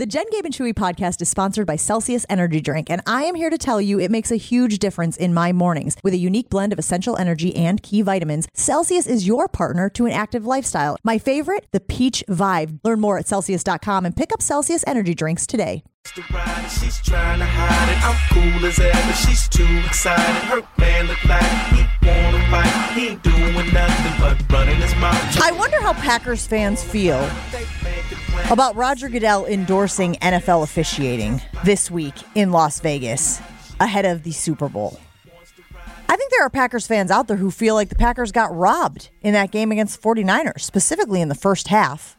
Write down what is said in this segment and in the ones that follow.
The Jen Gabe and Chewy podcast is sponsored by Celsius Energy Drink, and I am here to tell you it makes a huge difference in my mornings. With a unique blend of essential energy and key vitamins, Celsius is your partner to an active lifestyle. My favorite, the Peach Vibe. Learn more at Celsius.com and pick up Celsius Energy Drinks today. She's trying to hide it. I'm cool as ever. She's too excited. Her man look like he wanna. He ain't doing nothing but running his mouth. I wonder how Packers fans feel about Roger Goodell endorsing NFL officiating this week in Las Vegas ahead of the Super Bowl. I think there are Packers fans out there who feel like the Packers got robbed in that game against the 49ers, specifically in the first half.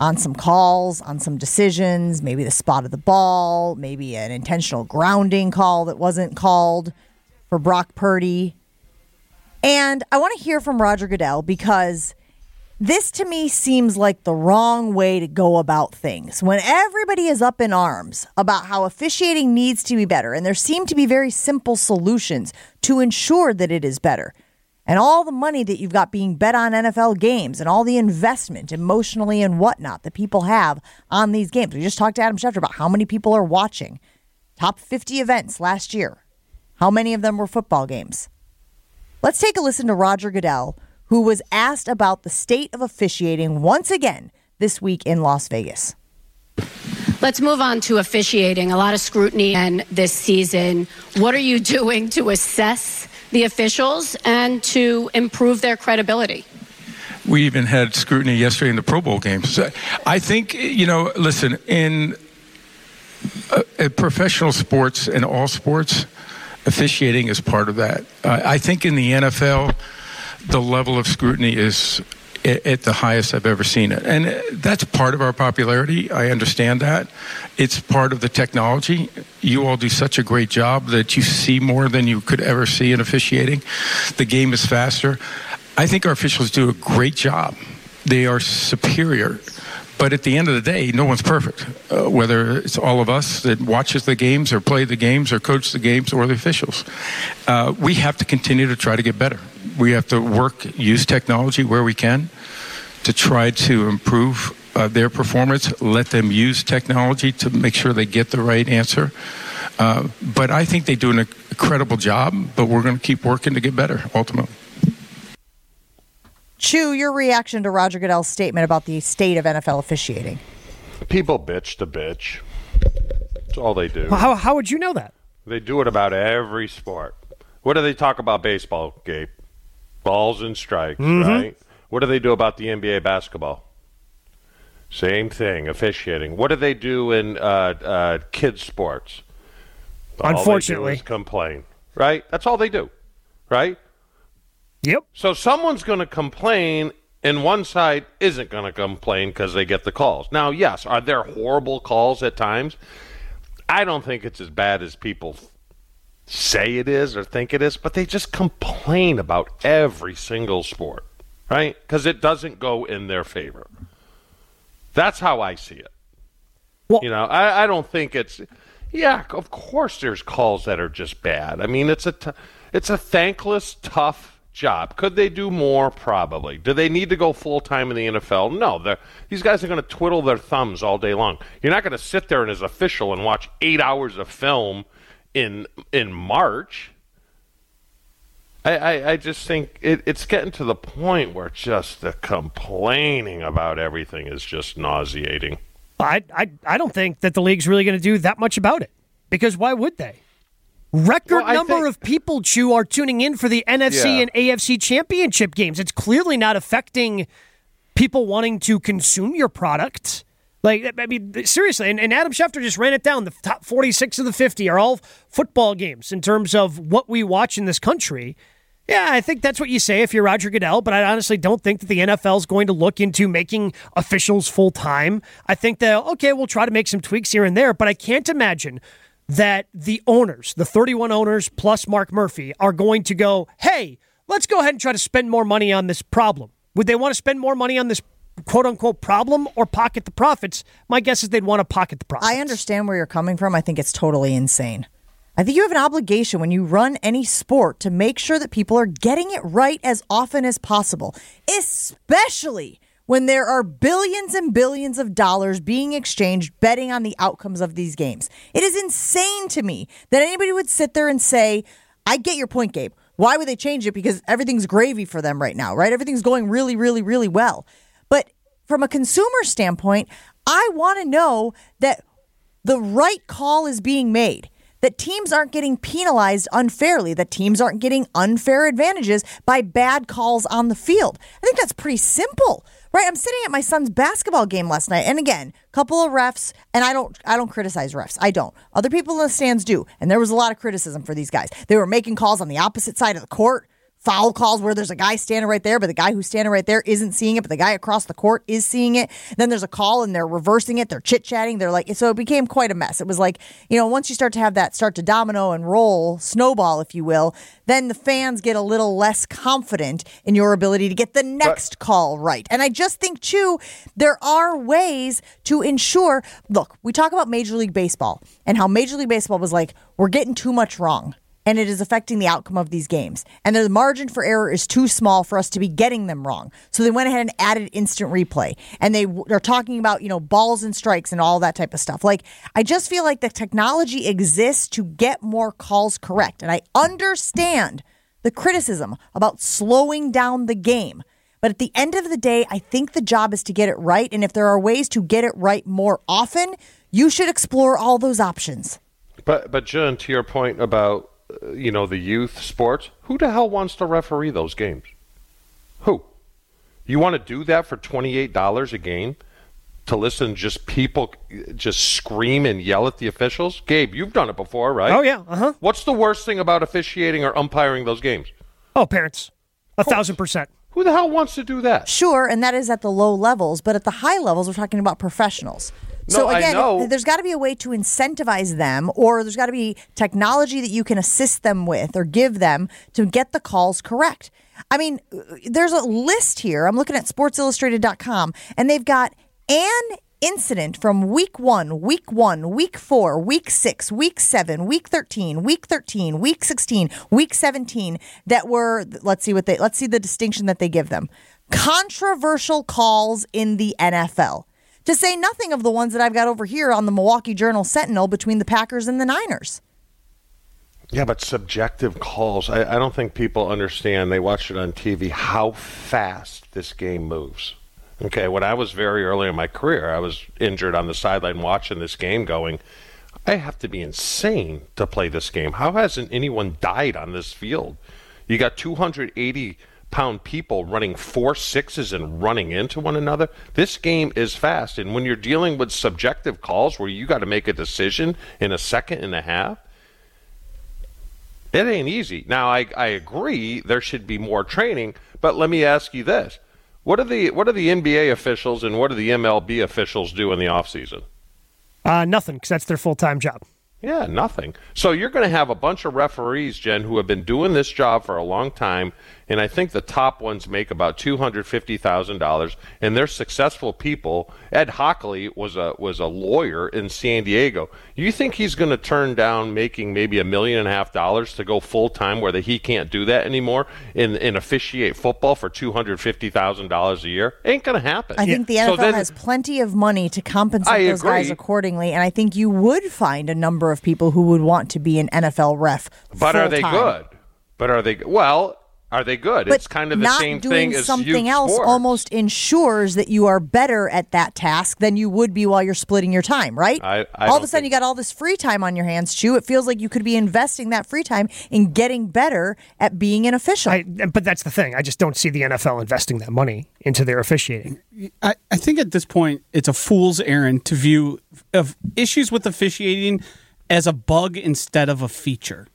On some calls, on some decisions, maybe the spot of the ball, maybe an intentional grounding call that wasn't called for Brock Purdy. And I want to hear from Roger Goodell because this to me seems like the wrong way to go about things. When everybody is up in arms about how officiating needs to be better, and there seem to be very simple solutions to ensure that it is better, and all the money that you've got being bet on NFL games and all the investment emotionally and whatnot that people have on these games. We just talked to Adam Schefter about how many people are watching. Top 50 events last year. How many of them were football games? Let's take a listen to Roger Goodell who was asked about the state of officiating once again this week in Las Vegas. Let's move on to officiating. A lot of scrutiny and this season. What are you doing to assess the officials and to improve their credibility? We even had scrutiny yesterday in the Pro Bowl games. I think, you know, listen, in uh, professional sports and all sports, officiating is part of that. Uh, I think in the NFL, the level of scrutiny is at the highest I've ever seen it. And that's part of our popularity. I understand that. It's part of the technology. You all do such a great job that you see more than you could ever see in officiating. The game is faster. I think our officials do a great job. They are superior. But at the end of the day, no one's perfect. Uh, whether it's all of us that watches the games or play the games or coach the games or the officials, uh, we have to continue to try to get better. We have to work, use technology where we can to try to improve uh, their performance. Let them use technology to make sure they get the right answer. Uh, but I think they do an incredible job. But we're going to keep working to get better ultimately. Chew, your reaction to Roger Goodell's statement about the state of NFL officiating. People bitch to bitch. That's all they do. How, how would you know that? They do it about every sport. What do they talk about baseball, Gabe? Balls and strikes, mm-hmm. right? What do they do about the NBA basketball? Same thing, officiating. What do they do in uh, uh, kids' sports? All Unfortunately, complain. Right? That's all they do. Right? Yep. So someone's going to complain, and one side isn't going to complain because they get the calls. Now, yes, are there horrible calls at times? I don't think it's as bad as people say it is or think it is, but they just complain about every single sport, right? Because it doesn't go in their favor. That's how I see it. Well, you know, I, I don't think it's. Yeah, of course, there's calls that are just bad. I mean, it's a t- it's a thankless, tough job. Could they do more? Probably. Do they need to go full time in the NFL? No. These guys are going to twiddle their thumbs all day long. You're not going to sit there and as official and watch eight hours of film in in March. I, I, I just think it, it's getting to the point where just the complaining about everything is just nauseating. I, I, I don't think that the league's really going to do that much about it because why would they? Record well, number think, of people, Chew, are tuning in for the NFC yeah. and AFC championship games. It's clearly not affecting people wanting to consume your product. Like, I mean, seriously, and, and, Adam Schefter just ran it down. The top 46 of the 50 are all football games in terms of what we watch in this country. Yeah, I think that's what you say if you're Roger Goodell, but I honestly don't think that the NFL is going to look into making officials full time. I think that, okay, we'll try to make some tweaks here and there, but I can't imagine that the owners, the 31 owners plus Mark Murphy, are going to go, hey, let's go ahead and try to spend more money on this problem. Would they want to spend more money on this quote unquote problem or pocket the profits? My guess is they'd want to pocket the profits. I understand where you're coming from. I think it's totally insane. I think you have an obligation when you run any sport to make sure that people are getting it right as often as possible, especially when there are billions and billions of dollars being exchanged betting on the outcomes of these games. It is insane to me that anybody would sit there and say, I get your point, Gabe. Why would they change it? Because everything's gravy for them right now, right? Everything's going really, really, really well. But from a consumer standpoint, I want to know that the right call is being made that teams aren't getting penalized unfairly, that teams aren't getting unfair advantages by bad calls on the field. I think that's pretty simple. Right, I'm sitting at my son's basketball game last night, and again, a couple of refs, and I don't, I don't criticize refs. I don't. Other people in the stands do, and there was a lot of criticism for these guys. They were making calls on the opposite side of the court foul calls where there's a guy standing right there, but the guy who's standing right there isn't seeing it, but the guy across the court is seeing it. Then there's a call and they're reversing it. They're chit chatting. They're like, so it became quite a mess. It was like, you know, once you start to have that start to domino and roll, snowball, if you will, then the fans get a little less confident in your ability to get the next but, call right. And I just think, too, there are ways to ensure. Look, we talk about Major League Baseball and how Major League Baseball was like, we're getting too much wrong and it is affecting the outcome of these games. And the margin for error is too small for us to be getting them wrong. So they went ahead and added instant replay. And they are talking about, you know, balls and strikes and all that type of stuff. Like, I just feel like the technology exists to get more calls correct. And I understand the criticism about slowing down the game. But at the end of the day, I think the job is to get it right. And if there are ways to get it right more often, you should explore all those options. But, but Jen, to your point about you know, the youth sports, who the hell wants to referee those games? Who? You want to do that for $28 a game? To listen just people just scream and yell at the officials? Gabe, you've done it before, right? Oh, yeah. Uh huh. What's the worst thing about officiating or umpiring those games? Oh, parents. A thousand percent. Who the hell wants to do that? Sure, and that is at the low levels, but at the high levels, we're talking about professionals. So no, again, there's got to be a way to incentivize them, or there's got to be technology that you can assist them with or give them to get the calls correct. I mean, uh, there's a list here. I'm looking at SportsIllustrated.com, and they've got an incident from week one, week one, week four, week six, week seven, week 13, week 13, week 16, week 17 that were, let's see what they, let's see the distinction that they give them. Controversial calls in the NFL. To say nothing of the ones that I've got over here on the Milwaukee Journal Sentinel between the Packers and the Niners. Yeah, but subjective calls. I, I don't think people understand. They watch it on TV how fast this game moves. Okay, when I was very early in my career, I was injured on the sideline watching this game going, I have to be insane to play this game. How hasn't anyone died on this field? You got 280 pound people running four sixes and running into one another. This game is fast. And when you're dealing with subjective calls where you got to make a decision in a second and a half, it ain't easy. Now, I, I agree there should be more training, but let me ask you this. What are the what are the NBA officials and what do the MLB officials do in the offseason? Uh, nothing, because that's their full time job. Yeah, nothing. So you're going to have a bunch of referees, Jen, who have been doing this job for a long time, and I think the top ones make about two hundred fifty thousand dollars, and they're successful people. Ed Hochuli was a was a lawyer in San Diego. You think he's going to turn down making maybe a million and a half dollars to go full time, where he can't do that anymore, and, and officiate football for two hundred fifty thousand dollars a year? Ain't going to happen. I think the NFL so then, has plenty of money to compensate I those agree. guys accordingly, and I think you would find a number of people who would want to be an NFL ref. But are they good? But are they well? Are they good? But it's kind of the same thing as something else sports. almost ensures that you are better at that task than you would be while you're splitting your time, right? I, I all of a sudden you got all this free time on your hands, Chew. It feels like you could be investing that free time in getting better at being an official. I, but that's the thing. I just don't see the NFL investing that money into their officiating. I, I think at this point it's a fool's errand to view of issues with officiating as a bug instead of a feature.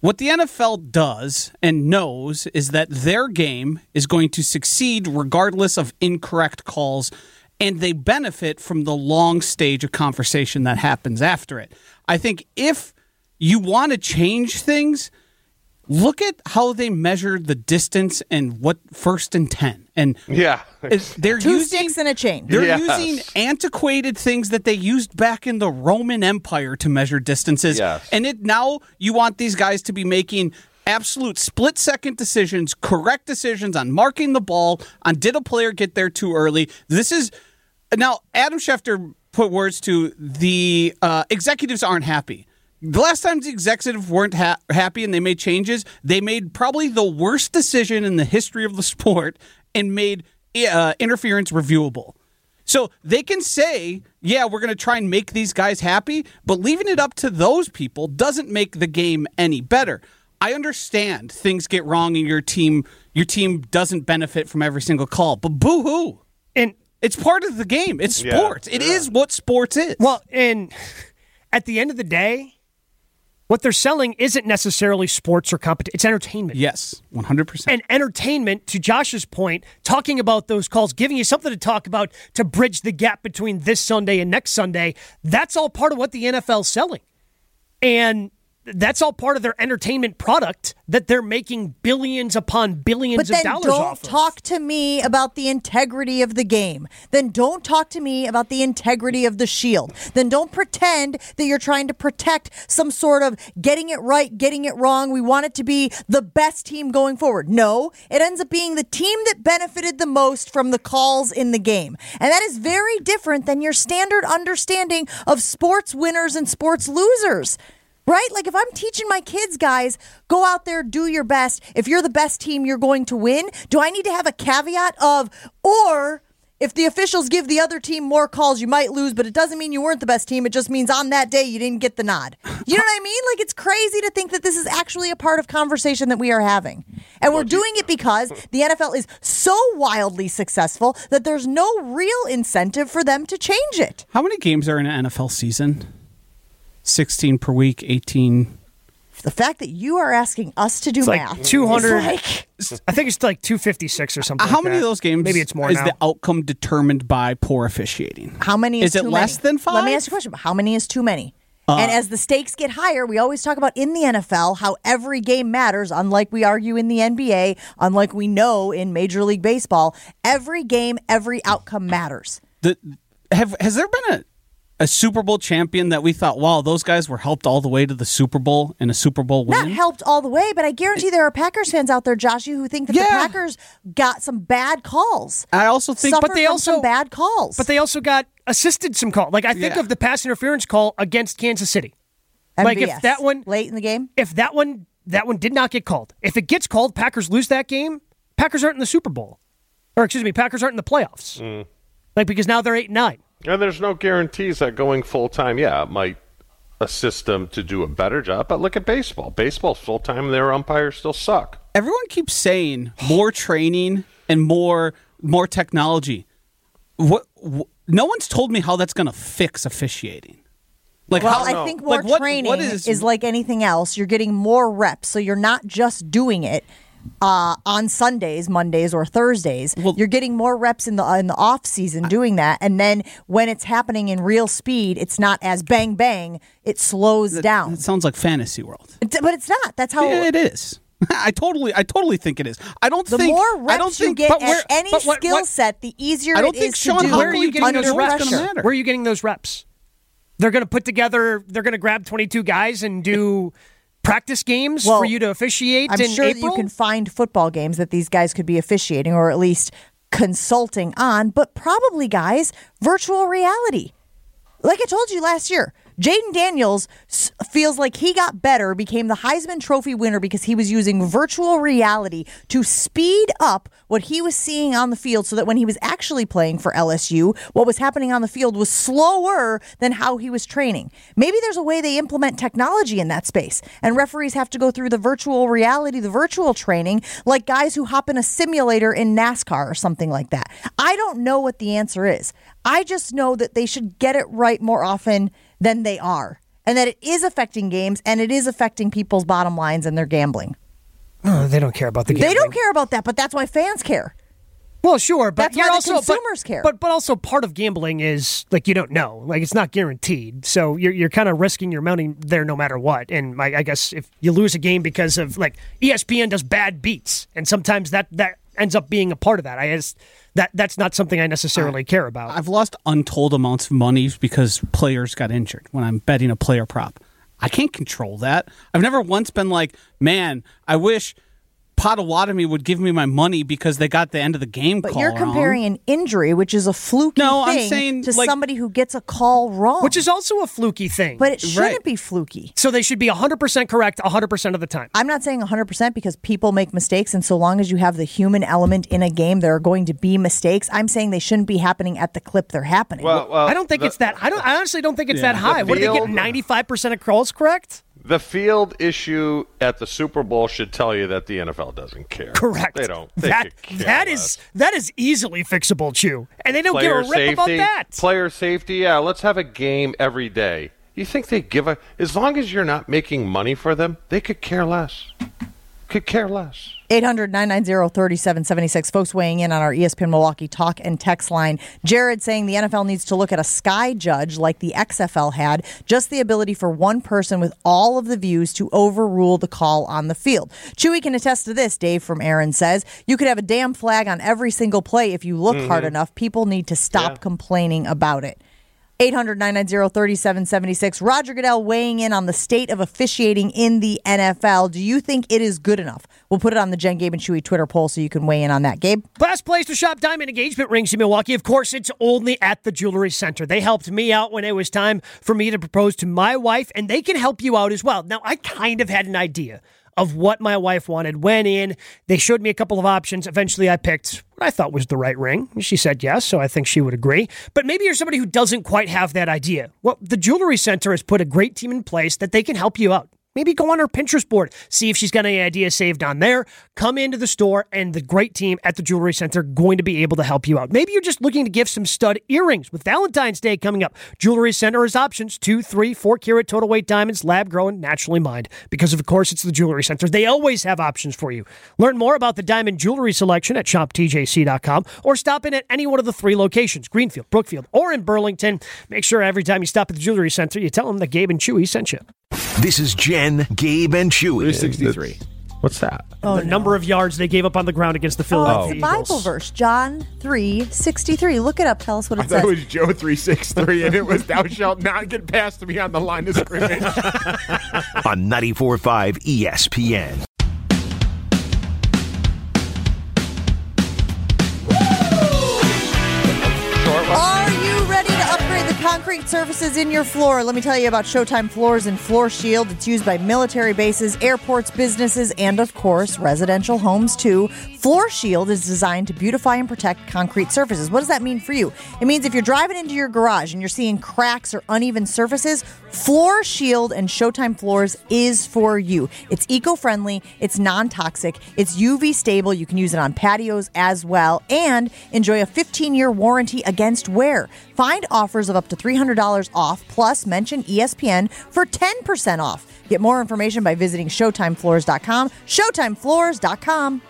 What the NFL does and knows is that their game is going to succeed regardless of incorrect calls, and they benefit from the long stage of conversation that happens after it. I think if you want to change things, look at how they measure the distance and what first and 10 and yeah they're Two using sticks and a chain they're yes. using antiquated things that they used back in the roman empire to measure distances yes. and it now you want these guys to be making absolute split second decisions, correct decisions on marking the ball, on did a player get there too early. This is now Adam Schefter put words to the uh, executives aren't happy. The last time the executives weren't ha- happy and they made changes, they made probably the worst decision in the history of the sport and made uh, interference reviewable. So they can say, yeah, we're going to try and make these guys happy, but leaving it up to those people doesn't make the game any better. I understand things get wrong and your team your team doesn't benefit from every single call, but boo hoo. And it's part of the game. It's Yeah, sports. It is yeah. what sports is. well, and at the end of the day, what they're selling isn't necessarily sports or competition. It's entertainment. yes, 100%. and entertainment, to Josh's point, talking about those calls, giving you something to talk about to bridge the gap between this Sunday and next Sunday, that's all part of what the NFL's selling. And that's all part of their entertainment product that they're making billions upon billions But then of dollars don't off of. talk to me about the integrity of the game. Then don't talk to me about the integrity of the shield. Then don't pretend that you're trying to protect some sort of getting it right, getting it wrong. We want it to be the best team going forward. No, it ends up being the team that benefited the most from the calls in the game. And that is very different than your standard understanding of sports winners and sports losers. Right? Like if I'm teaching my kids, guys, go out there, do your best. If you're the best team, you're going to win. Do I need to have a caveat of, or if the officials give the other team more calls, you might lose, but it doesn't mean you weren't the best team. It just means on that day you didn't get the nod. You know what I mean? Like it's crazy to think that this is actually a part of conversation that we are having. And we're doing it because the NFL is so wildly successful that there's no real incentive for them to change it. How many games are in an NFL season? 16 per week, 18. The fact that you are asking us to do It's like math. 200 like- I think it's like 256 or something. How like many of those games Maybe it's more is now. the outcome determined by poor officiating? How many is, Is it too less many? than Let me? Uh. ask you a question. How many is too many? and as the stakes get higher, we always talk about in the NFL how every game matters, unlike we argue in the NBA, unlike we know in Major League Baseball. Every game, every outcome matters. The, have has there been a a Super Bowl champion that we thought, wow, those guys were helped all the way to the Super Bowl and a Super Bowl win? Not helped all the way, but I guarantee there are Packers fans out there, Joshy, who think that the Packers got some bad calls. I also think, But they from also- some bad calls. But they also got assisted some call. Like I think Yeah. of the pass interference call against Kansas City. like, if that one- late in the game, If that one that one did not get called, if it gets called, Packers lose that game. Packers aren't in the Super Bowl, or excuse me, Packers aren't in the playoffs. Mm. Like because now they're eight and nine. And there's no guarantees that going full time, yeah, it might assist them to do a better job. But look at baseball. Baseball's full time, and their umpires still suck. everyone keeps saying more training and more more technology. What? wh- no one's told me how that's going to fix officiating. Like Well, how, I think more like what- training what is, is, like anything else. You're getting more reps, so you're not just doing it uh, on Sundays, Mondays, or Thursdays. Well- you're getting more reps in the in the off season doing that, and then when it's happening in real speed, it's not as bang bang. It slows down. It sounds like fantasy world. It's- but it's not. That's how. Yeah, it is. I totally, I totally think it is. I don't the think more reps I don't you get but at where- any but what- skill what- set, the easier I don't it think is Sean to do Where are you getting those reps? gonna pressure. matter. Where are you getting those reps? They're going to put together. They're going to grab twenty-two guys and do practice games Well, for you to officiate I'm sure that you can find football games that these guys could be officiating or at least consulting on, but probably, guys, virtual reality. Like I told you last year, Jayden Daniels feels like he got better, became the Heisman Trophy winner because he was using virtual reality to speed up what he was seeing on the field so that when he was actually playing for LSU, what was happening on the field was slower than how he was training. Maybe there's a way they implement technology in that space, and referees have to go through the virtual reality, the virtual training, like guys who hop in a simulator in NASCAR or something like that. I don't know what the answer is. I just know that they should get it right more often than they are, and that it is affecting games and it is affecting people's bottom lines and their gambling. Oh, they don't care about the game. They don't care about that, but that's why fans care. Well, sure, but That's why you're the also but- consumers care. But but also part of gambling is like you don't know, like it's not guaranteed. So you're you're kind of risking your money there no matter what. And I, I guess if you lose a game because of like ESPN does bad beats, and sometimes that that ends up being a part of that. I just that that's not something I necessarily care about. I've lost untold amounts of money because players got injured when I'm betting a player prop. I can't control that. I've never once been like, man, I wish Potawatomi would give me my money because they got the end of the game But call you're wrong. comparing an injury, which is a fluky No, I'm thing, saying, to like- somebody who gets a call wrong. Which is also a fluky thing. but it shouldn't Right. be fluky. so they should be 100% correct 100% of the time. I'm not saying 100% because people make mistakes, and so long as you have the human element in a game, there are going to be mistakes. I'm saying they shouldn't be happening at the clip they're happening. Well, well, I don't think the- it's that. I don't. I honestly don't think it's that high. What do they get? 95% of calls correct? The field issue at the Super Bowl should tell you that the NFL doesn't care. Correct. They don't. They that that is that is easily fixable, Chew, and they don't player give a rip about that. Player safety. Yeah, let's have a game every day. You think they give a? As long as you're not making money for them, they could care less. Could care less. 800 990 3776. Folks weighing in on our ESPN Milwaukee talk and text line. Jared saying the NFL needs to look at a sky judge like the XFL had, just the ability for one person with all of the views to overrule the call on the field. Chewy can attest to this, Dave from Aaron says. You could have a damn flag on every single play if you look hard mm-hmm. enough. People need to stop Yeah. complaining about it. 800 990 3776. Roger Goodell weighing in on the state of officiating in the NFL. Do you think it is good enough? We'll put it on the Jen Gabe and Chewy Twitter poll so you can weigh in on that. Gabe? Best place to shop diamond engagement rings in Milwaukee. Of course, it's only at the Jewelry Center. They helped me out when it was time for me to propose to my wife, and they can help you out as well. Now, I kind of had an idea of what my wife wanted. Went in, they showed me a couple of options. Eventually, I picked what I thought was the right ring. She said yes, so I think she would agree. But maybe you're somebody who doesn't quite have that idea. Well, the Jewelry Center has put a great team in place that they can help you out. Maybe go on her Pinterest board, see if she's got any ideas saved on there. Come into the store, and the great team at the Jewelry Center going to be able to help you out. Maybe you're just looking to gift some stud earrings with Valentine's Day coming up. Jewelry Center has options two, three, four carat total weight diamonds, lab grown, naturally mined. Because of course it's the Jewelry Center, they always have options for you. Learn more about the diamond jewelry selection at shoptjc.com or stop in at any one of the three locations: Greenfield, Brookfield, or in Burlington. Make sure every time you stop at the Jewelry Center, you tell them that Gabe and Chewy sent you. This is Jen, Gabe, and Chewy. 63. What's that? Oh, the number of yards they gave up on the ground against the Oh, Philadelphia it's a uh, Bible verse, John 3 63. Look it up. Tell us what I it thought says. it was Joe 363, and it was Thou shalt not get past me on the line of scrimmage. On 94.5 ESPN. Concrete surfaces in your floor? Let me tell you about Showtime Floors and Floor Shield. It's used by military bases, airports, businesses, and of course, residential homes too. Floor Shield is designed to beautify and protect concrete surfaces. What does that mean for you? It means if you're driving into your garage and you're seeing cracks or uneven surfaces, Floor Shield and Showtime Floors is for you. It's eco-friendly, it's non-toxic, it's UV stable. You can use it on patios as well and enjoy a 15-year warranty against wear. Find offers of up to $300 off plus mention ESPN for 10% off. Get more information by visiting showtimefloors.com. showtimefloors.com.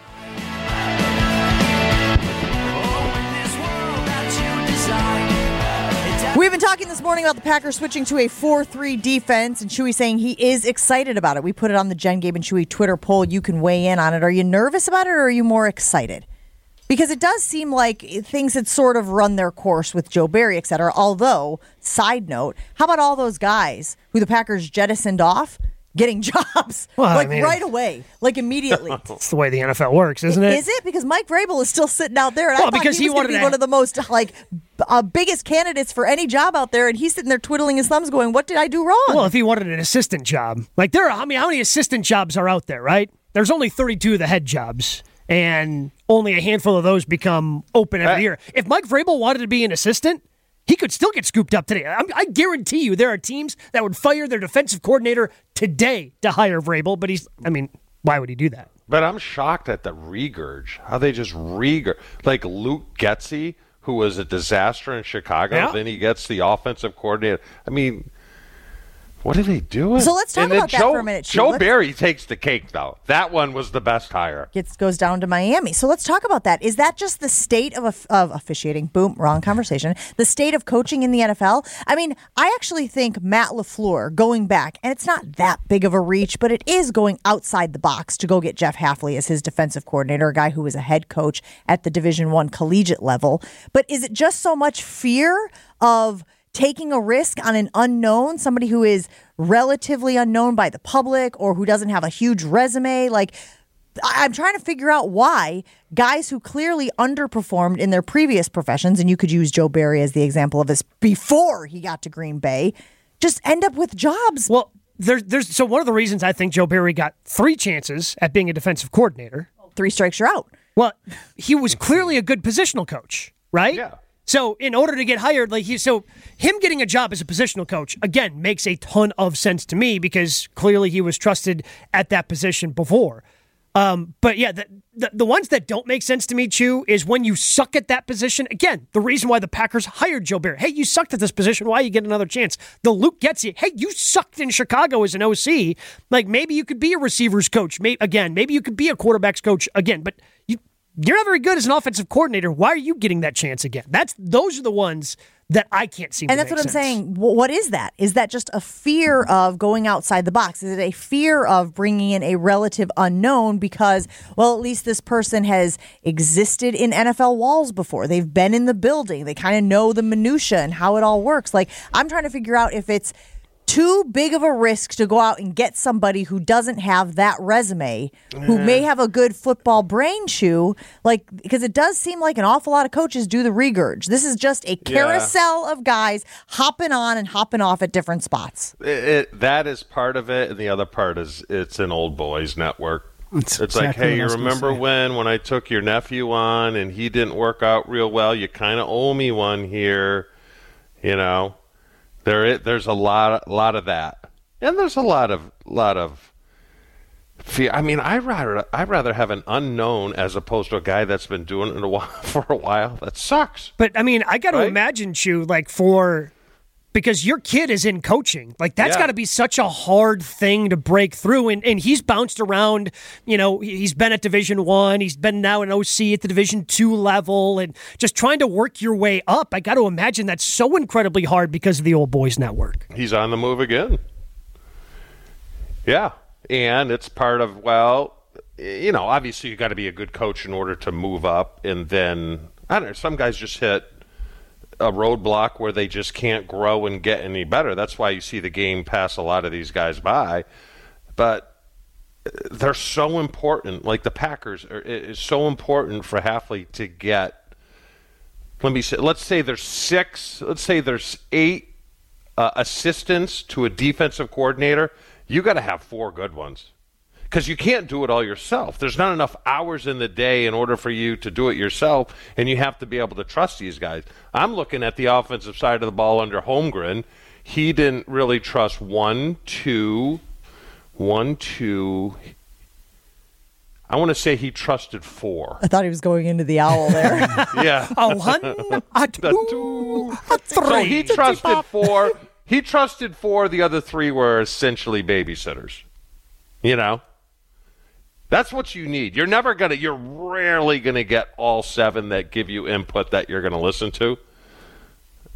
We've been talking this morning about the Packers switching to a 4 3 defense, and Chewy saying he is excited about it. We put it on the Jen Gabe and Chewy Twitter poll. You can weigh in on it. Are you nervous about it or are you more excited? Because it does seem like things had sort of run their course with Joe Barry, et cetera. Although, side note, how about all those guys who the Packers jettisoned off getting jobs Well, I like mean- right away, like immediately? That's the way the NFL works, isn't it? Is it because Mike Vrabel is still sitting out there? And I Well, thought because he, he was going to wanted be one of the most like uh, biggest candidates for any job out there, and he's sitting there twiddling his thumbs, going, "What did I do wrong?" Well, if he wanted an assistant job, like there are, I mean, how many assistant jobs are out there, right? There's only 32 of the head jobs, and only a handful of those become open every Uh, year. If Mike Vrabel wanted to be an assistant, he could still get scooped up today. I, I guarantee you, there are teams that would fire their defensive coordinator today to hire Vrabel. But he's, I mean, why would he do that? But I'm shocked at the regurge. How they just regurge. Like Luke Getsy, who was a disaster in Chicago, Yeah. then he gets the offensive coordinator. I mean, what are they doing? So let's talk And about that Joe, for a minute, Stu. Joe Let's- Barry takes the cake, though. That one was the best hire. gets goes down to Miami. So let's talk about that. Is that just the state of of officiating? Boom, wrong conversation. The state of coaching in the NFL. I mean, I actually think Matt LaFleur going back, and it's not that big of a reach, but it is going outside the box to go get Jeff Hafley as his defensive coordinator, a guy who was a head coach at the Division One collegiate level. But is it just so much fear of taking a risk on an unknown, somebody who is relatively unknown by the public or who doesn't have a huge resume. Like, I- I'm trying to figure out why guys who clearly underperformed in their previous professions, and you could use Joe Barry as the example of this before he got to Green Bay, just end up with jobs. Well, there's there's so one of the reasons I think Joe Barry got three chances at being a defensive coordinator. Three strikes, you're out. Well, he was clearly a good positional coach, right? Yeah. So in order to get hired, like he, so him getting a job as a positional coach again makes a ton of sense to me because clearly he was trusted at that position before. Um, but yeah, the, the the ones that don't make sense to me, Chew, is when you suck at that position. Again, the reason why the Packers hired Joe Barry. Hey, you sucked at this position. Why you get another chance? The Luke Getsy. Hey, you sucked in Chicago as an OC. Like maybe you could be a receivers coach. Maybe again, maybe you could be a quarterbacks coach again. But you're not very good as an offensive coordinator. Why are you getting that chance again? That's those are the ones that I can't see. And that's what I'm sense. saying. What is that? Is that just a fear of going outside the box? Is it a fear of bringing in a relative unknown because, well, at least this person has existed in NFL walls before. They've been in the building. They kind of know the minutia and how it all works. Like I'm trying to figure out if it's too big of a risk to go out and get somebody who doesn't have that resume, who may have a good football brain chew, like because it does seem like an awful lot of coaches do the regurge. This is just a carousel of guys hopping on and hopping off at different spots. It, it, that is part of it, and the other part is it's an old boys network. That's it's like, hey, you remember when when I took your nephew on and he didn't work out real well? You kind of owe me one here, you know. There, i- there's a lot, lot of that, and there's a lot of, lot of fear. I mean, I rather, I rather have an unknown as opposed to a guy that's been doing it a while, for a while. That sucks. But I mean, I got to Right? imagine, Chew, like for because your kid is in coaching, like that's Yeah. got to be such a hard thing to break through. And and he's bounced around. You know, he- he's been at Division One, he's been now an OC at the Division Two level, and just trying to work your way up. I got to imagine that's so incredibly hard because of the old boys network. he's on the move again. Yeah, and it's part of well, you know, obviously you got to be a good coach in order to move up, and then I don't know. Some guys just hit a roadblock where they just can't grow and get any better. That's why you see the game pass a lot of these guys by, but. uh, They're so important. Like the Packers, are, it is so important for Hafley to get. Let me say. Let's say there's six. Let's say there's eight uh, assistants to a defensive coordinator, you got to have four good ones because you can't do it all yourself. There's not enough hours in the day in order for you to do it yourself, and you have to be able to trust these guys. I'm looking at the offensive side of the ball under Holmgren. He didn't really trust one, two, one, two. I want to say he trusted four. I thought he was going into the owl there. Yeah. A one, a two, two. a So he trusted four. He trusted four. The other three were essentially babysitters. You know, that's what you need. You're never gonna. You're rarely gonna get all seven that give you input that you're gonna listen to.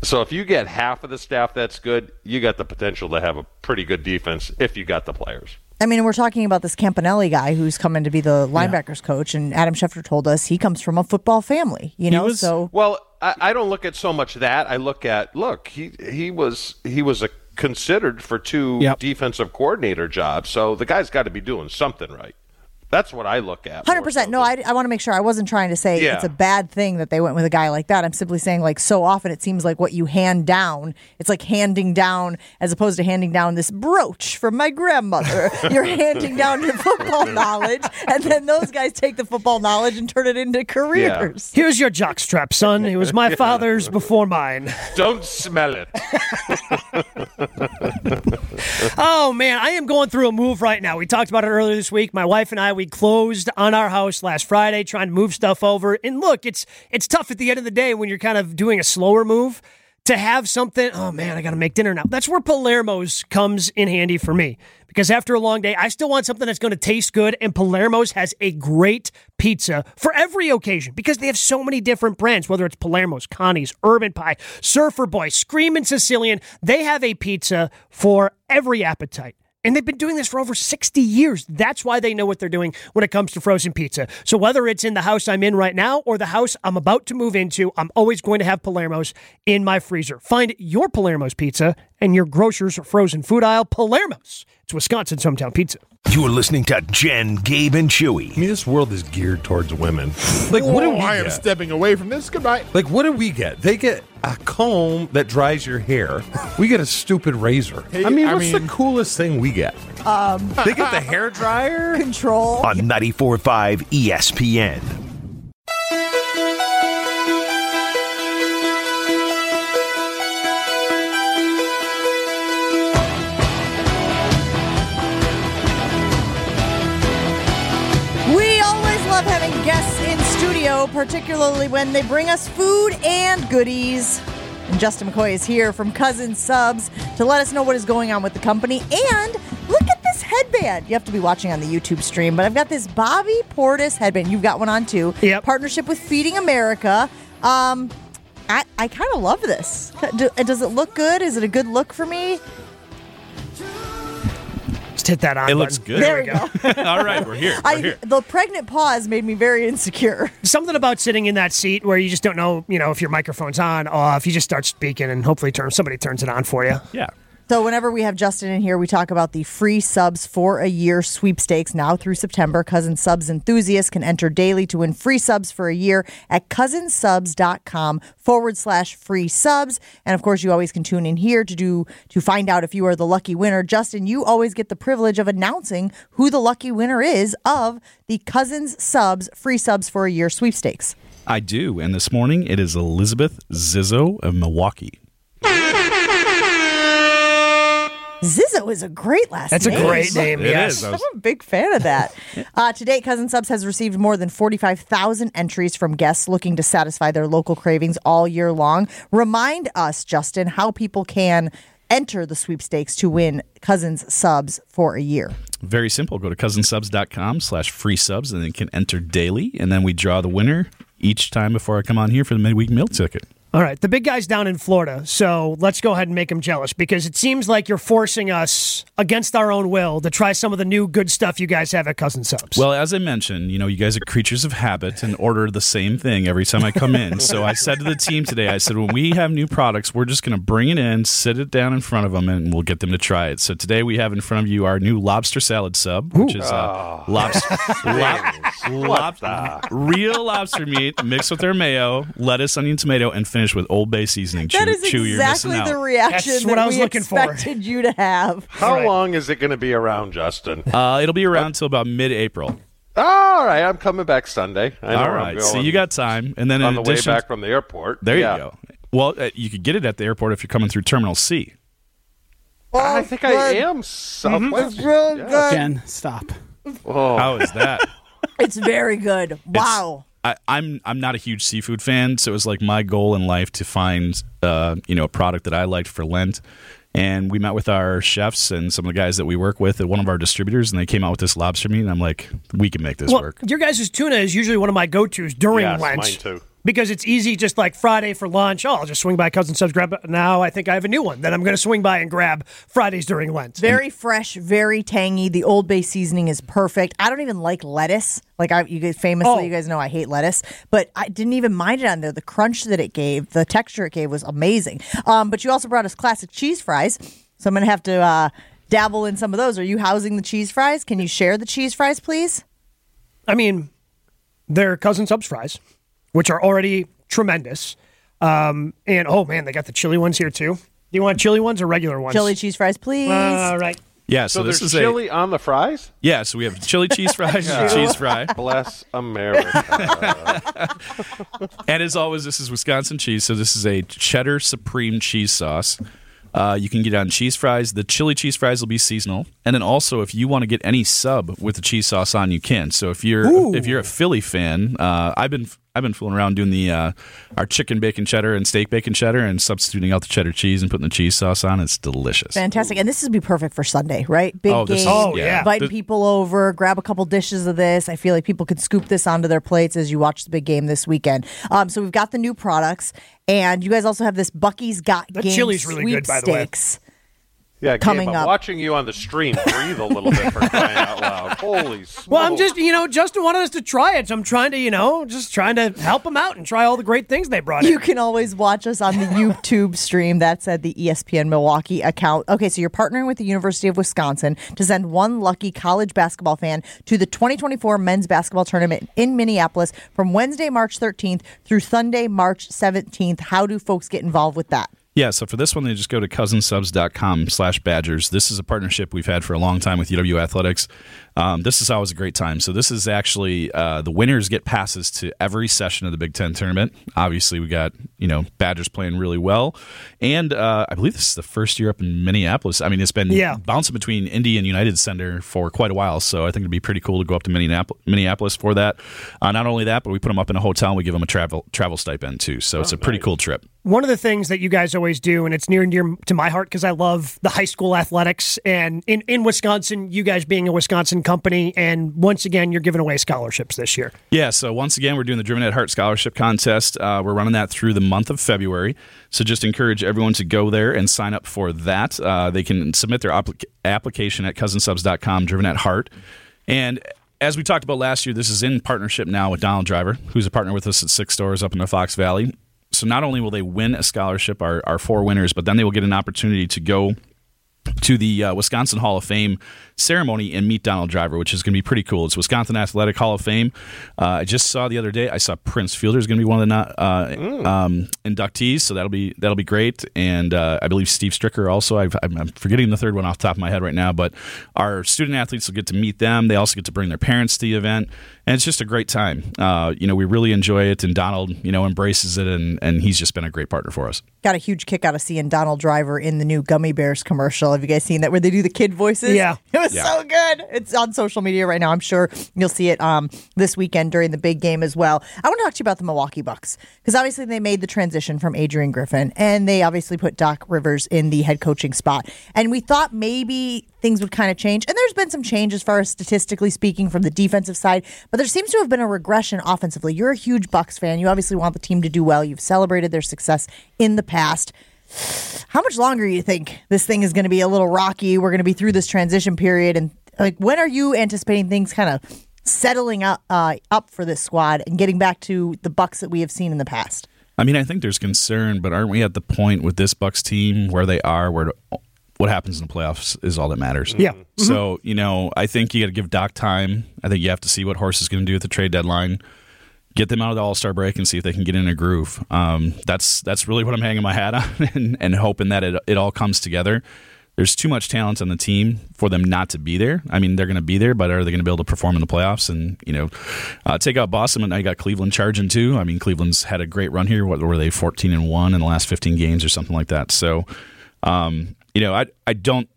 So if you get half of the staff that's good, you got the potential to have a pretty good defense if you got the players. I mean, we're talking about this Campanile guy who's coming to be the linebackers coach, and Adam Schefter told us he comes from a football family. You know, was- so Well, I, I don't look at so much that. I look at look. He he was he was a considered for two Yep. defensive coordinator jobs. So the guy's got to be doing something right. That's what I look at. Hundred percent. No, I, I want to make sure I wasn't trying to say Yeah. it's a bad thing that they went with a guy like that. I'm simply saying like so often it seems like what you hand down, it's like handing down as opposed to handing down this brooch from my grandmother. You're handing down your football knowledge, and then those guys take the football knowledge and turn it into careers. Here's your jockstrap, son. It was my father's before mine. Don't smell it. Oh man, I am going through a move right now. We talked about it earlier this week. My wife and I we closed on our house last Friday trying to move stuff over. And look, it's it's tough at the end of the day when you're kind of doing a slower move to have something, oh man, I got to make dinner now. That's where Palermo's comes in handy for me. Because after a long day, I still want something that's going to taste good and Palermo's has a great pizza for every occasion because they have so many different brands, whether it's Palermo's, Connie's, Urban Pie, Surfer Boy, Screamin' Sicilian, they have a pizza for every appetite. And they've been doing this for over 60 years. That's why they know what they're doing when it comes to frozen pizza. So whether it's in the house I'm in right now or the house I'm about to move into, I'm always going to have Palermo's in my freezer. Find your Palermo's pizza and your grocer's frozen food aisle, Palermo's. It's Wisconsin's hometown pizza. You're listening to Jen, Gabe, and Chewy. I mean, this world is geared towards women. Like, what do Whoa, we I am get? stepping away from this. Goodbye. Like, what do we get? They get a comb that dries your hair. We get a stupid razor. Hey, I mean, I what's mean- the coolest thing we get? Um, they get the hair dryer. Control. On 94.5 ESPN. Guests in studio, particularly when they bring us food and goodies. And Justin McCoy is here from Cousins Subs to let us know what is going on with the company. And look at this headband. You have to be watching on the YouTube stream, but I've got this Bobby Portis headband. You've got one on too. Yep. Partnership with Feeding America. Um, I, I kind of love this. Do- Does it look good? Is it a good look for me? Just hit that on. It looks good. There we go. All right, we're here. We're I, here. the pregnant pause made me very insecure. Something about sitting in that seat where you just don't know, you know, if your microphone's on, off. You just start speaking and hopefully turn, somebody turns it on for you. Yeah. So whenever we have Justin in here, we talk about the free subs for a year sweepstakes now through September. Cousins Subs enthusiasts can enter daily to win free subs for a year at cousinsubs.com forward slash free subs. And of course, you always can tune in here to do to find out if you are the lucky winner. Justin, you always get the privilege of announcing who the lucky winner is of the Cousins Subs free subs for a year sweepstakes. I do. And this morning it is Elizabeth Zizzo of Milwaukee. Zizzo is a great last name. That's a great name, It yes. is. I I'm was- a big fan of that. uh, to date, Cousins Subs has received more than 45,000 entries from guests looking to satisfy their local cravings all year long. Remind us, Justin, how people can enter the sweepstakes to win Cousins Subs for a year. Very simple. Go to cousinsubs.com slash free subs and then you can enter daily. And then we draw the winner each time before I come on here for the midweek meal ticket. All right, the big guy's down in Florida, so let's go ahead and make him jealous because it seems like you're forcing us against our own will to try some of the new good stuff you guys have at Cousins Subs. Well, as I mentioned, you know, you guys are creatures of habit and order the same thing every time I come in. so I said to the team today, I said, when we have new products, we're just going to bring it in, sit it down in front of them, and we'll get them to try it. So today we have in front of you our new lobster salad sub, which is uh, lobster, lob- lob- real lobster meat mixed with their mayo, lettuce, onion, tomato, and finished with Old Bay seasoning. That Chew- is chew, exactly the reaction That's what that I was we looking for. expected you to have. How Right. long is it going to be around, Justin? Uh, it'll be around till about mid-April. All right, I'm coming back Sunday. I know All where I'm right, so you got time, and then on in the way addition, back from the airport. there Yeah. you go. Well, uh, you could get it at the airport if you're coming through Terminal C. I think I am Southwest. Yeah. Jen, stop. Oh, How is that? It's very good. Wow. I, I'm I'm not a huge seafood fan, so it was like my goal in life to find uh, you know a product that I liked for Lent. And we met with our chefs and some of the guys that we work with at one of our distributors, and they came out with this lobster meat. And I'm like, we can make this well, work. your guys' tuna is usually one of my go-tos during Yes, Lent. mine too. Because it's easy, just like Friday for lunch. Oh, I'll just swing by Cousins Subs, grab it. Now I think I have a new one that I'm going to swing by and grab Fridays during Lent. Very fresh, very tangy. The Old Bay seasoning is perfect. I don't even like lettuce. Like I, you guys famously, Oh. you guys know I hate lettuce, but I didn't even mind it on there. The crunch that it gave, the texture it gave was amazing. Um, but you also brought us classic cheese fries, so I'm gonna have to uh, dabble in some of those. Are you housing the cheese fries? Can you share the cheese fries, please? I mean, they're Cousins Subs fries, which are already tremendous. Um, and oh man, they got the chili ones here too. Do you want chili ones or regular ones? Chili cheese fries, please. All right. Yeah, so, so this there's is chili on the fries? a yeah. So we have chili cheese fries and a cheese fry, Bless America. and as always, this is Wisconsin cheese. So this is a cheddar supreme cheese sauce. Uh, you can get it on cheese fries. The chili cheese fries will be seasonal, and then also if you want to get any sub with the cheese sauce on, you can. So if you're if you're a Philly fan, uh, I've been I've been fooling around doing the uh, our chicken bacon cheddar and steak bacon cheddar, and substituting out the cheddar cheese and putting the cheese sauce on. It's delicious. Fantastic. And this would be perfect for Sunday, right? Big Oh, game. is- Oh, yeah. Inviting The- people over, grab a couple dishes of this. I feel like people could scoop this onto their plates as you watch the big game this weekend. Um, so we've got the new products, and you guys also have this Bucky's Got That Game chili's really good, by the way. sweepstakes. Yeah, Gabe, coming I'm up. watching you on the stream. Breathe a little bit for crying out loud. Holy smokes. Well, I'm just, you know, Justin wanted us to try it, so I'm trying to, you know, just trying to help him out and try all the great things they brought You in. can always watch us on the YouTube stream. That's at the ESPN Milwaukee account. Okay, so you're partnering with the University of Wisconsin to send one lucky college basketball fan to the 2024 men's basketball tournament in Minneapolis from Wednesday, March 13th through Sunday, March 17th. How do folks get involved with that? Yeah, so for this one, they just go to cousinsubs.com slash badgers. This is a partnership we've had for a long time with UW Athletics. Um, this is always a great time. So this is actually uh, the winners get passes to every session of the Big Ten tournament. Obviously, we got you know Badgers playing really well, and uh, I believe this is the first year up in Minneapolis. I mean, it's been Yeah. bouncing between Indy and United Center for quite a while. So I think it'd be pretty cool to go up to Minneapolis, Minneapolis for that. Uh, not only that, but we put them up in a hotel and we give them a travel travel stipend too. So it's a pretty cool trip. One of the things that you guys always do, and it's near and dear to my heart because I love the high school athletics, and in, in Wisconsin, you guys being a Wisconsin company, and once again, you're giving away scholarships this year. Yeah, so once again, we're doing the Driven at Heart Scholarship Contest. Uh, we're running that through the month of February. So just encourage everyone to go there and sign up for that. Uh, they can submit their applic- application at cousinsubs.com, Driven at Heart. And as we talked about last year, this is in partnership now with Donald Driver, who's a partner with us at Six Stores up in the Fox Valley. So not only will they win a scholarship, our, our four winners, but then they will get an opportunity to go to the uh, Wisconsin Hall of Fame ceremony and meet Donald Driver, which is going to be pretty cool. It's Wisconsin Athletic Hall of Fame. Uh, I just saw the other day. I saw Prince Fielder is going to be one of the not, uh, um, inductees, so that'll be that'll be great. And uh, I believe Steve Stricker also. I've, I'm I'm forgetting the third one off the top of my head right now, but our student athletes will get to meet them. They also get to bring their parents to the event, and it's just a great time. Uh, you know, we really enjoy it, and Donald, you know, embraces it, and and he's just been a great partner for us. Got a huge kick out of seeing Donald Driver in the new Gummy Bears commercial. Have you guys seen that where they do the kid voices? Yeah. It was Yeah. so good. It's on social media right now. I'm sure you'll see it um, this weekend during the big game as well. I want to talk to you about the Milwaukee Bucks because obviously they made the transition from Adrian Griffin and they obviously put Doc Rivers in the head coaching spot. And we thought maybe things would kind of change. And there's been some change as far as statistically speaking from the defensive side, but there seems to have been a regression offensively. You're a huge Bucks fan. You obviously want the team to do well. You've celebrated their success in the past. How much longer do you think this thing is going to be a little rocky? We're going to be through this transition period, and like, when are you anticipating things kind of settling up uh, up for this squad and getting back to the Bucks that we have seen in the past? I mean, I think there's concern, but aren't we at the point with this Bucks team where they are, where what happens in the playoffs is all that matters? Yeah. So you know, I think you got to give Doc time. I think you have to see what Horst is going to do at the trade deadline. Get them out of the All Star break and see if they can get in a groove. Um, that's that's really what I'm hanging my hat on, and, and hoping that it it all comes together. There's too much talent on the team for them not to be there. I mean, they're going to be there, but are they going to be able to perform in the playoffs? And you know, uh, take out Boston, and you got Cleveland charging too. I mean, Cleveland's had a great run here. What were they, 14 and one in the last 15 games or something like that? So, um, you know, I I don't.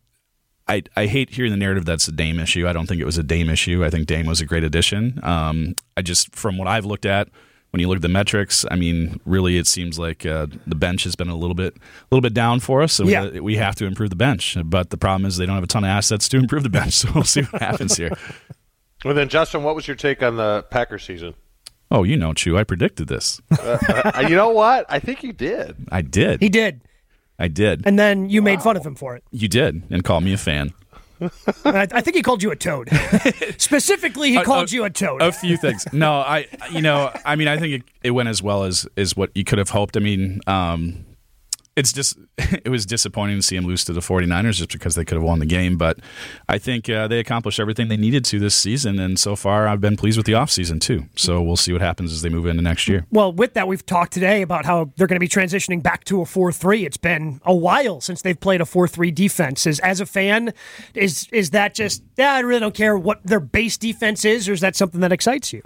I, I hate hearing the narrative that's a Dame issue. I don't think it was a Dame issue. I think Dame was a great addition. Um, I just, from what I've looked at, when you look at the metrics, I mean, really, it seems like uh, the bench has been a little bit, a little bit down for us. So Yeah. we, we have to improve the bench. But the problem is they don't have a ton of assets to improve the bench. So we'll see what happens here. Well, then, Justin, what was your take on the Packer season? Oh, you know, Chew, I predicted this. Uh, you know what? I think you did. I did. He did. I did. And then you made fun of him for it. You did, and called me a fan. I, I think he called you a toad. Specifically, he A- called a- you a toad. A few things. No, I, you know, I mean, I think it, it went as well as is what you could have hoped. I mean, um, it's just it was disappointing to see him lose to the 49ers just because they could have won the game. But I think uh, they accomplished everything they needed to this season, and so far I've been pleased with the offseason too. So we'll see what happens as they move into next year. Well, with that, we've talked today about how they're going to be transitioning back to a 4 3. It's been a while since they've played a 4 3 defense. Is, as a fan, is is that just, yeah, I really don't care what their base defense is, or is that something that excites you?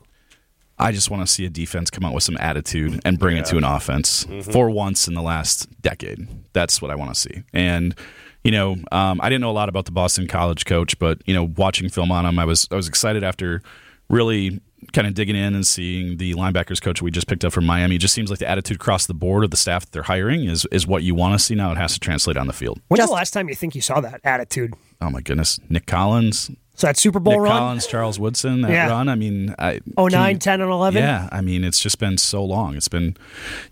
I just want to see a defense come out with some attitude and bring it to an offense for once in the last decade. That's what I want to see. And you know, um, I didn't know a lot about the Boston College coach, but you know, watching film on him, I was I was excited after really kind of digging in and seeing the linebackers coach we just picked up from Miami. It just seems like the attitude across the board of the staff that they're hiring is is what you want to see. Now it has to translate on the field. When's the last time you think you saw that attitude? Oh my goodness, Nick Collins, So that Super Bowl Nick run, Collins, Charles Woodson, that Yeah. run. I mean, I, 09, you- 10, and 11? Yeah, I mean, it's just been so long. It's been.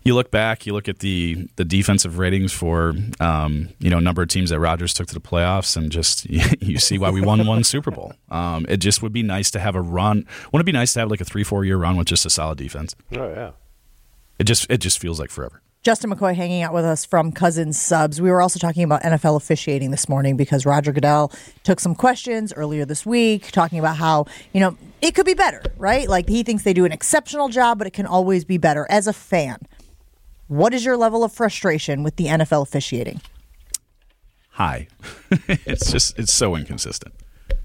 You look back, you look at the the defensive ratings for um, you know number of teams that Rodgers took to the playoffs, and just you see why we won one Super Bowl. Um, it just would be nice to have a run. Wouldn't it be nice to have like a three four year run with just a solid defense? Oh yeah. It just it just feels like forever. Justin McCoy hanging out with us from Cousins Subs. We were also talking about NFL officiating this morning because Roger Goodell took some questions earlier this week talking about how, you know, it could be better, right? Like he thinks they do an exceptional job, but it can always be better. As a fan, what is your level of frustration with the NFL officiating? high. it's just it's so inconsistent.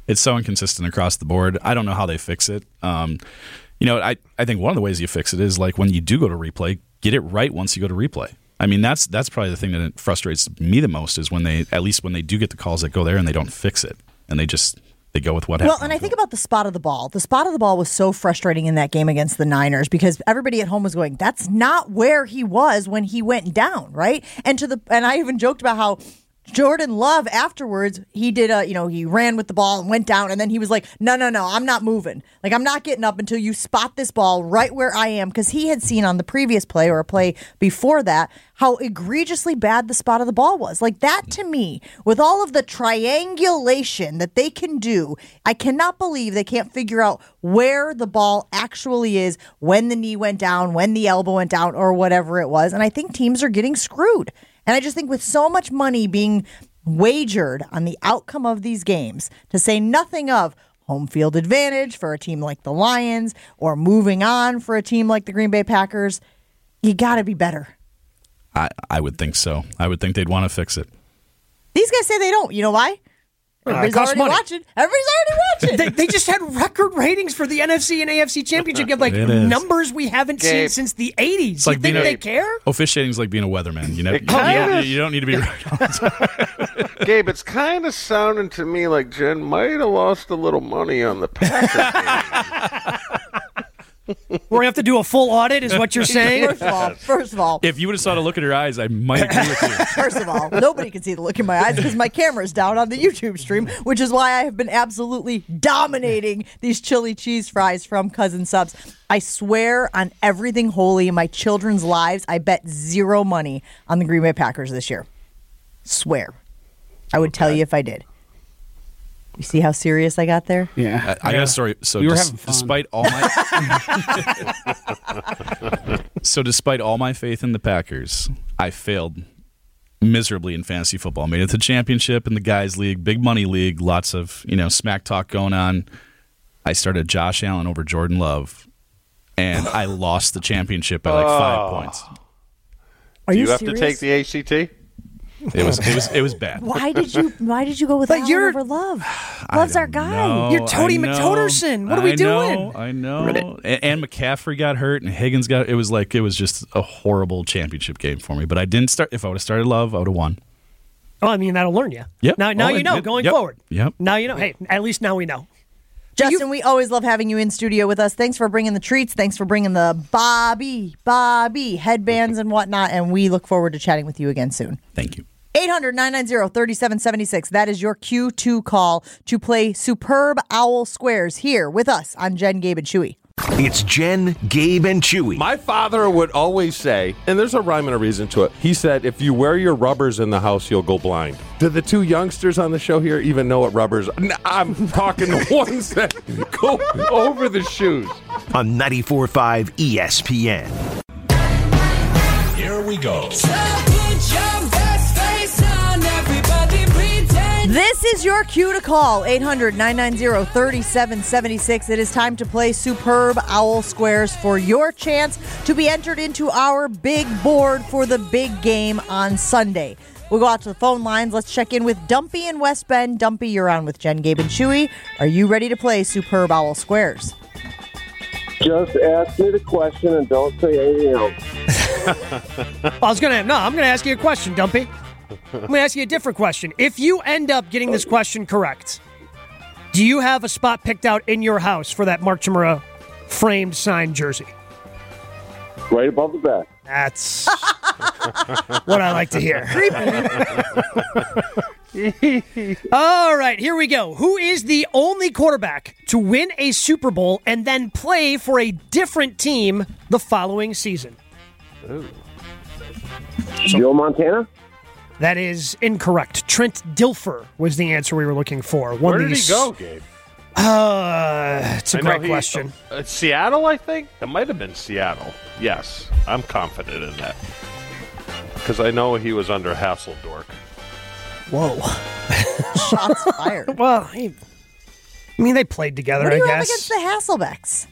It's so inconsistent across the board. I don't know how they fix it. Um, you know, I, I think one of the ways you fix it is like when you do go to replay, get it right once you go to replay. I mean, that's that's probably the thing that frustrates me the most is when they at least when they do get the calls that go there and they don't fix it and they just they go with what happened. Well, and I think about the spot of the ball. The spot of the ball was so frustrating in that game against the Niners because everybody at home was going, "That's not where he was when he went down," right? And to the and I even joked about how Jordan Love afterwards he did a you know he ran with the ball and went down and then he was like, "No, no, no, I'm not moving. Like I'm not getting up until you spot this ball right where I am," because he had seen on the previous play or a play before that how egregiously bad the spot of the ball was. Like that to me, with all of the triangulation that they can do, I cannot believe they can't figure out where the ball actually is when the knee went down, when the elbow went down, or whatever it was. And I think teams are getting screwed. And I just think with so much money being wagered on the outcome of these games, to say nothing of home field advantage for a team like the Lions or moving on for a team like the Green Bay Packers, you got to be better. I, I would think so. I would think they'd want to fix it. These guys say they don't. You know why? Everybody's uh, costs already money. watching. Everybody's already watching. they, they just had record ratings for the NFC and AFC championship game, like numbers we haven't seen since the 80s. It's like you think being a- they care? Officiating's like being a weatherman. You know, It kinda- you, you don't need to be right all the time. Gabe, it's kind of sounding to me like Jen might have lost a little money on the Packers. We're going to have to do a full audit, is what you're saying? First of all, first of all, If you would have saw the look in her eyes, I might agree with you. First of all, nobody can see the look in my eyes because my camera's down on the YouTube stream, which is why I have been absolutely dominating these chili cheese fries from Cousins Subs. I swear on everything holy in my children's lives, I bet zero money on the Green Bay Packers this year. Swear. I would tell you if I did. You see how serious I got there? Yeah. I, I got a story. So, We were des- having fun. despite all my, so despite all my faith in the Packers, I failed miserably in fantasy football. Made it to the championship in the guys' league, big money league, lots of you know smack talk going on. I started Josh Allen over Jordan Love, and I lost the championship by like five Oh. points. Are Do you, you have serious? to take the ACT? It was it was it was bad. Why did you? Why did you go with But Allen you're- over Love? Love's our guy. know. You're Tony I. McToderson. What are we I doing? know, I know. And, and McCaffrey got hurt, and Higgins got. It was like it was just a horrible championship game for me. But I didn't start. If I would have started Love, I would have won. Well, I mean, that'll learn you. Yep. Now, now Oh, you know did. going Yep. forward. Yep. Now you know. Hey, at least now we know. Justin, we always love having you in studio with us. Thanks for bringing the treats. Thanks for bringing the Bobby, Bobby headbands and whatnot. And we look forward to chatting with you again soon. Thank you. 800 990 3776. That is your Q2 call to play Superb Owl Squares here with us on Jen, Gabe, and Chewy. It's Jen, Gabe, and Chewy. My father would always say, and there's a rhyme and a reason to it. He said, if you wear your rubbers in the house, you'll go blind. Do the two youngsters on the show here even know what rubbers I'm talking the ones that go over the shoes. on 94.5 ESPN. Here we go. This is your cue to call 800 990 3776. It is time to play Superb Owl Squares for your chance to be entered into our big board for the big game on Sunday. We'll go out to the phone lines. Let's check in with Dumpy in West Bend. Dumpy, you're on with Jen, Gabe, and Chewy. Are you ready to play Superb Owl Squares? Just ask me the question and don't say anything else. I was gonna no. I'm gonna ask you a question, Dumpy. I'm gonna ask you a different question. If you end up getting this question correct, do you have a spot picked out in your house for that Mark Chmura framed signed jersey? Right above the back. That's what I like to hear. All right, here we go. Who is the only quarterback to win a Super Bowl and then play for a different team the following season? Joe Montana? That is incorrect. Trent Dilfer was the answer we were looking for. One Where of did he go, Gabe? Uh, it's a I great he- question. Uh, Seattle, I think. It might have been Seattle. Yes, I'm confident in that. Because I know he was under Hasseldork. Whoa. Shots fired. well, he, I mean, they played together, What do I you have guess. against the Hasselbecks?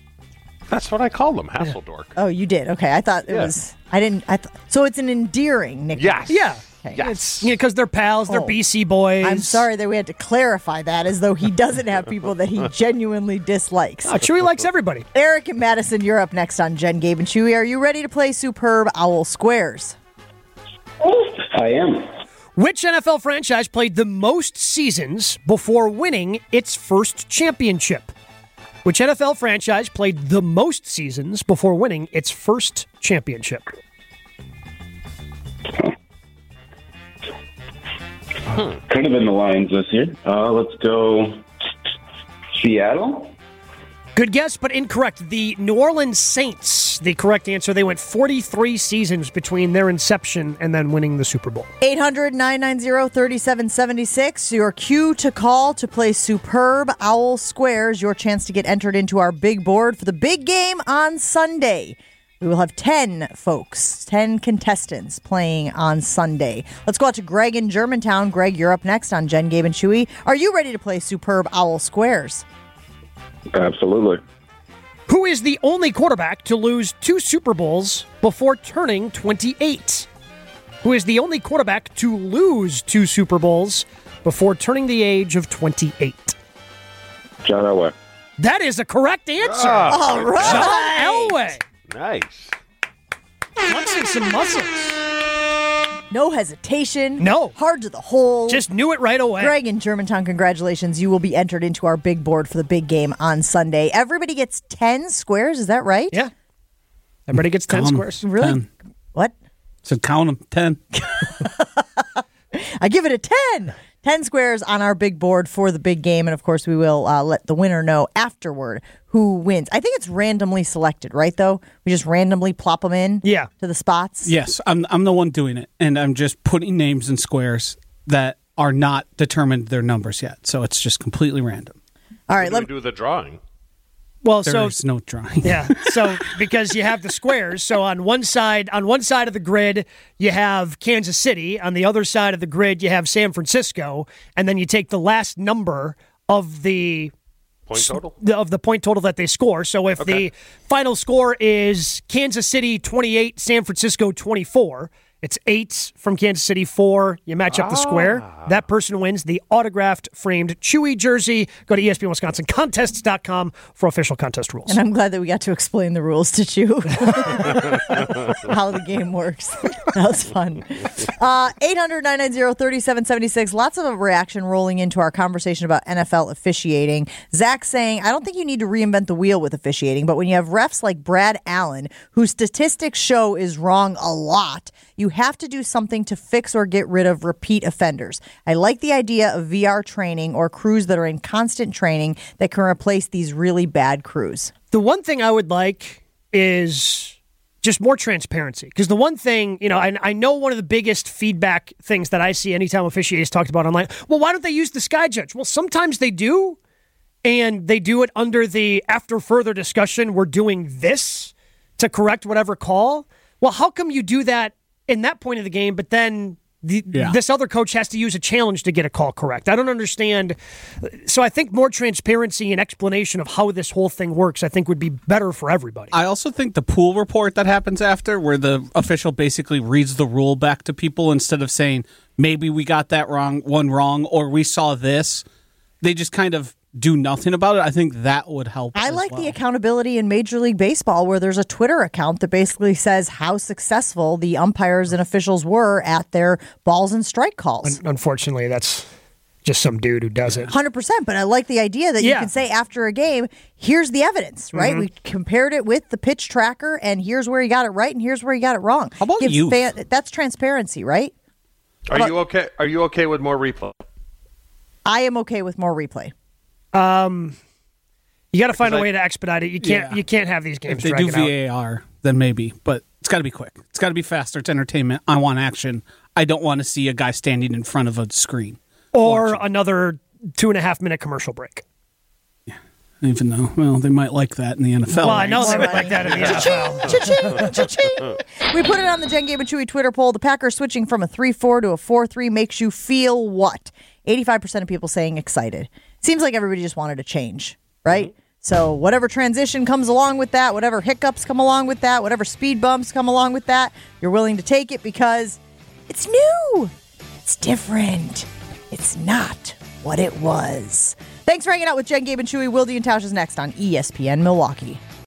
That's what I call them, Hasseldork. Oh, you did. Okay, I thought it Yeah. was. I didn't. I th- so it's an endearing nickname. Yes. Yeah. Okay. It's because they're pals, they're Oh. BC boys. I'm sorry that we had to clarify that, as though he doesn't have people that he genuinely dislikes. Oh, Chewy likes everybody. Eric and Madison, you're up next on Jen, Gabe, and Chewy. Are you ready to play Superb Owl Squares? I am. Which NFL franchise played the most seasons before winning its first championship? Which NFL franchise played the most seasons before winning its first championship? Could have been the Lions this year. Uh, let's go Seattle. Good guess, but incorrect. The New Orleans Saints, the correct answer. They went 43 seasons between their inception and then winning the Super Bowl. 800 990 3776. Your cue to call to play Superb Owl Squares. Your chance to get entered into our big board for the big game on Sunday. We will have 10 folks, 10 contestants playing on Sunday. Let's go out to Greg in Germantown. Greg, you're up next on Jen, Gabe, and Chewy. Are you ready to play Superb Owl Squares? Absolutely. Who is the only quarterback to lose two Super Bowls before turning 28? Who is the only quarterback to lose two Super Bowls before turning the age of 28? John Elway. That is a correct answer. Ah, All right. John Elway. Nice. Flexing some muscles. No hesitation. No. Hard to the hole. Just knew it right away. Greg in Germantown, congratulations. You will be entered into our big board for the big game on Sunday. Everybody gets 10 squares, is that right? Yeah. Everybody gets 10 Count 'em. squares. Really? 10. What? So count them. 10. I give it a 10. 10 squares on our big board for the big game. And of course, we will uh, let the winner know afterward who wins. I think it's randomly selected, right? Though we just randomly plop them in Yeah. to the spots. Yes, I'm, I'm the one doing it. And I'm just putting names in squares that are not determined their numbers yet. So it's just completely random. All right. Do Let we do the drawing? Well, so There's no drawing. Yeah. So because you have the squares, so on one side on one side of the grid you have Kansas City, on the other side of the grid you have San Francisco, and then you take the last number of the Point total? of the point total that they score. So if the final score is Kansas City 28, San Francisco 24, it's 8 from Kansas City 4, you match up the square. That person wins the autographed framed Chewy jersey. Go to E ESPN Wisconsin for official contest rules. And I'm glad that we got to explain the rules to you, how the game works. that was fun. Uh, 800 990 3776. Lots of reaction rolling into our conversation about NFL officiating. Zach saying, I don't think you need to reinvent the wheel with officiating, but when you have refs like Brad Allen, whose statistics show is wrong a lot, you have to do something to fix or get rid of repeat offenders. I like the idea of VR training or crews that are in constant training that can replace these really bad crews. The one thing I would like is just more transparency. Because the one thing, you know, I, I know one of the biggest feedback things that I see anytime officiating is talked about online. Well, why don't they use the sky judge? Well, sometimes they do, and they do it under the after further discussion, we're doing this to correct whatever call. Well, how come you do that in that point of the game, but then the, Yeah. this other coach has to use a challenge to get a call correct? I don't understand. So I think more transparency and explanation of how this whole thing works, I think, would be better for everybody. I also think the pool report that happens after, where the official basically reads the rule back to people instead of saying, maybe we got that wrong, one wrong, or we saw this, they just kind of do nothing about it. I think that would help. I as like well. the accountability in Major League Baseball where there's a Twitter account that basically says how successful the umpires and officials were at their balls and strike calls. Un- Unfortunately, that's just some dude who does it. Hundred percent, but I like the idea that you can say after a game, "Here's the evidence." Right? Mhm. We compared it with the pitch tracker, and here's where he got it right, and here's where he got it wrong. How about you? that's transparency, right? Are you okay? Are you okay with more replay? I am okay with more replay. Um, you got to find a Because I- way to expedite it. You can't. Yeah. You can't have these games. If games. they do dragging out. VAR, then maybe, but it's got to be quick. It's got to be faster. It's entertainment. I want action. I don't want to see a guy standing in front of a screen. or another two and a half minute commercial break. Even though, well, they might like that in the NFL. Well, I know they would like that in the NFL. Cha-ching, cha-ching. We put it on the Jen Gabe and Chewy Twitter poll. The Packers switching from a 3 4 to a 4 3 makes you feel what? 85% of people saying excited. Seems like everybody just wanted to change, right? So, whatever transition comes along with that, whatever hiccups come along with that, whatever speed bumps come along with that, you're willing to take it because it's new. It's different. It's not what it was. Thanks for hanging out with Jen, Gabe, and Chewy. Wildy and Tausch is next on ESPN Milwaukee.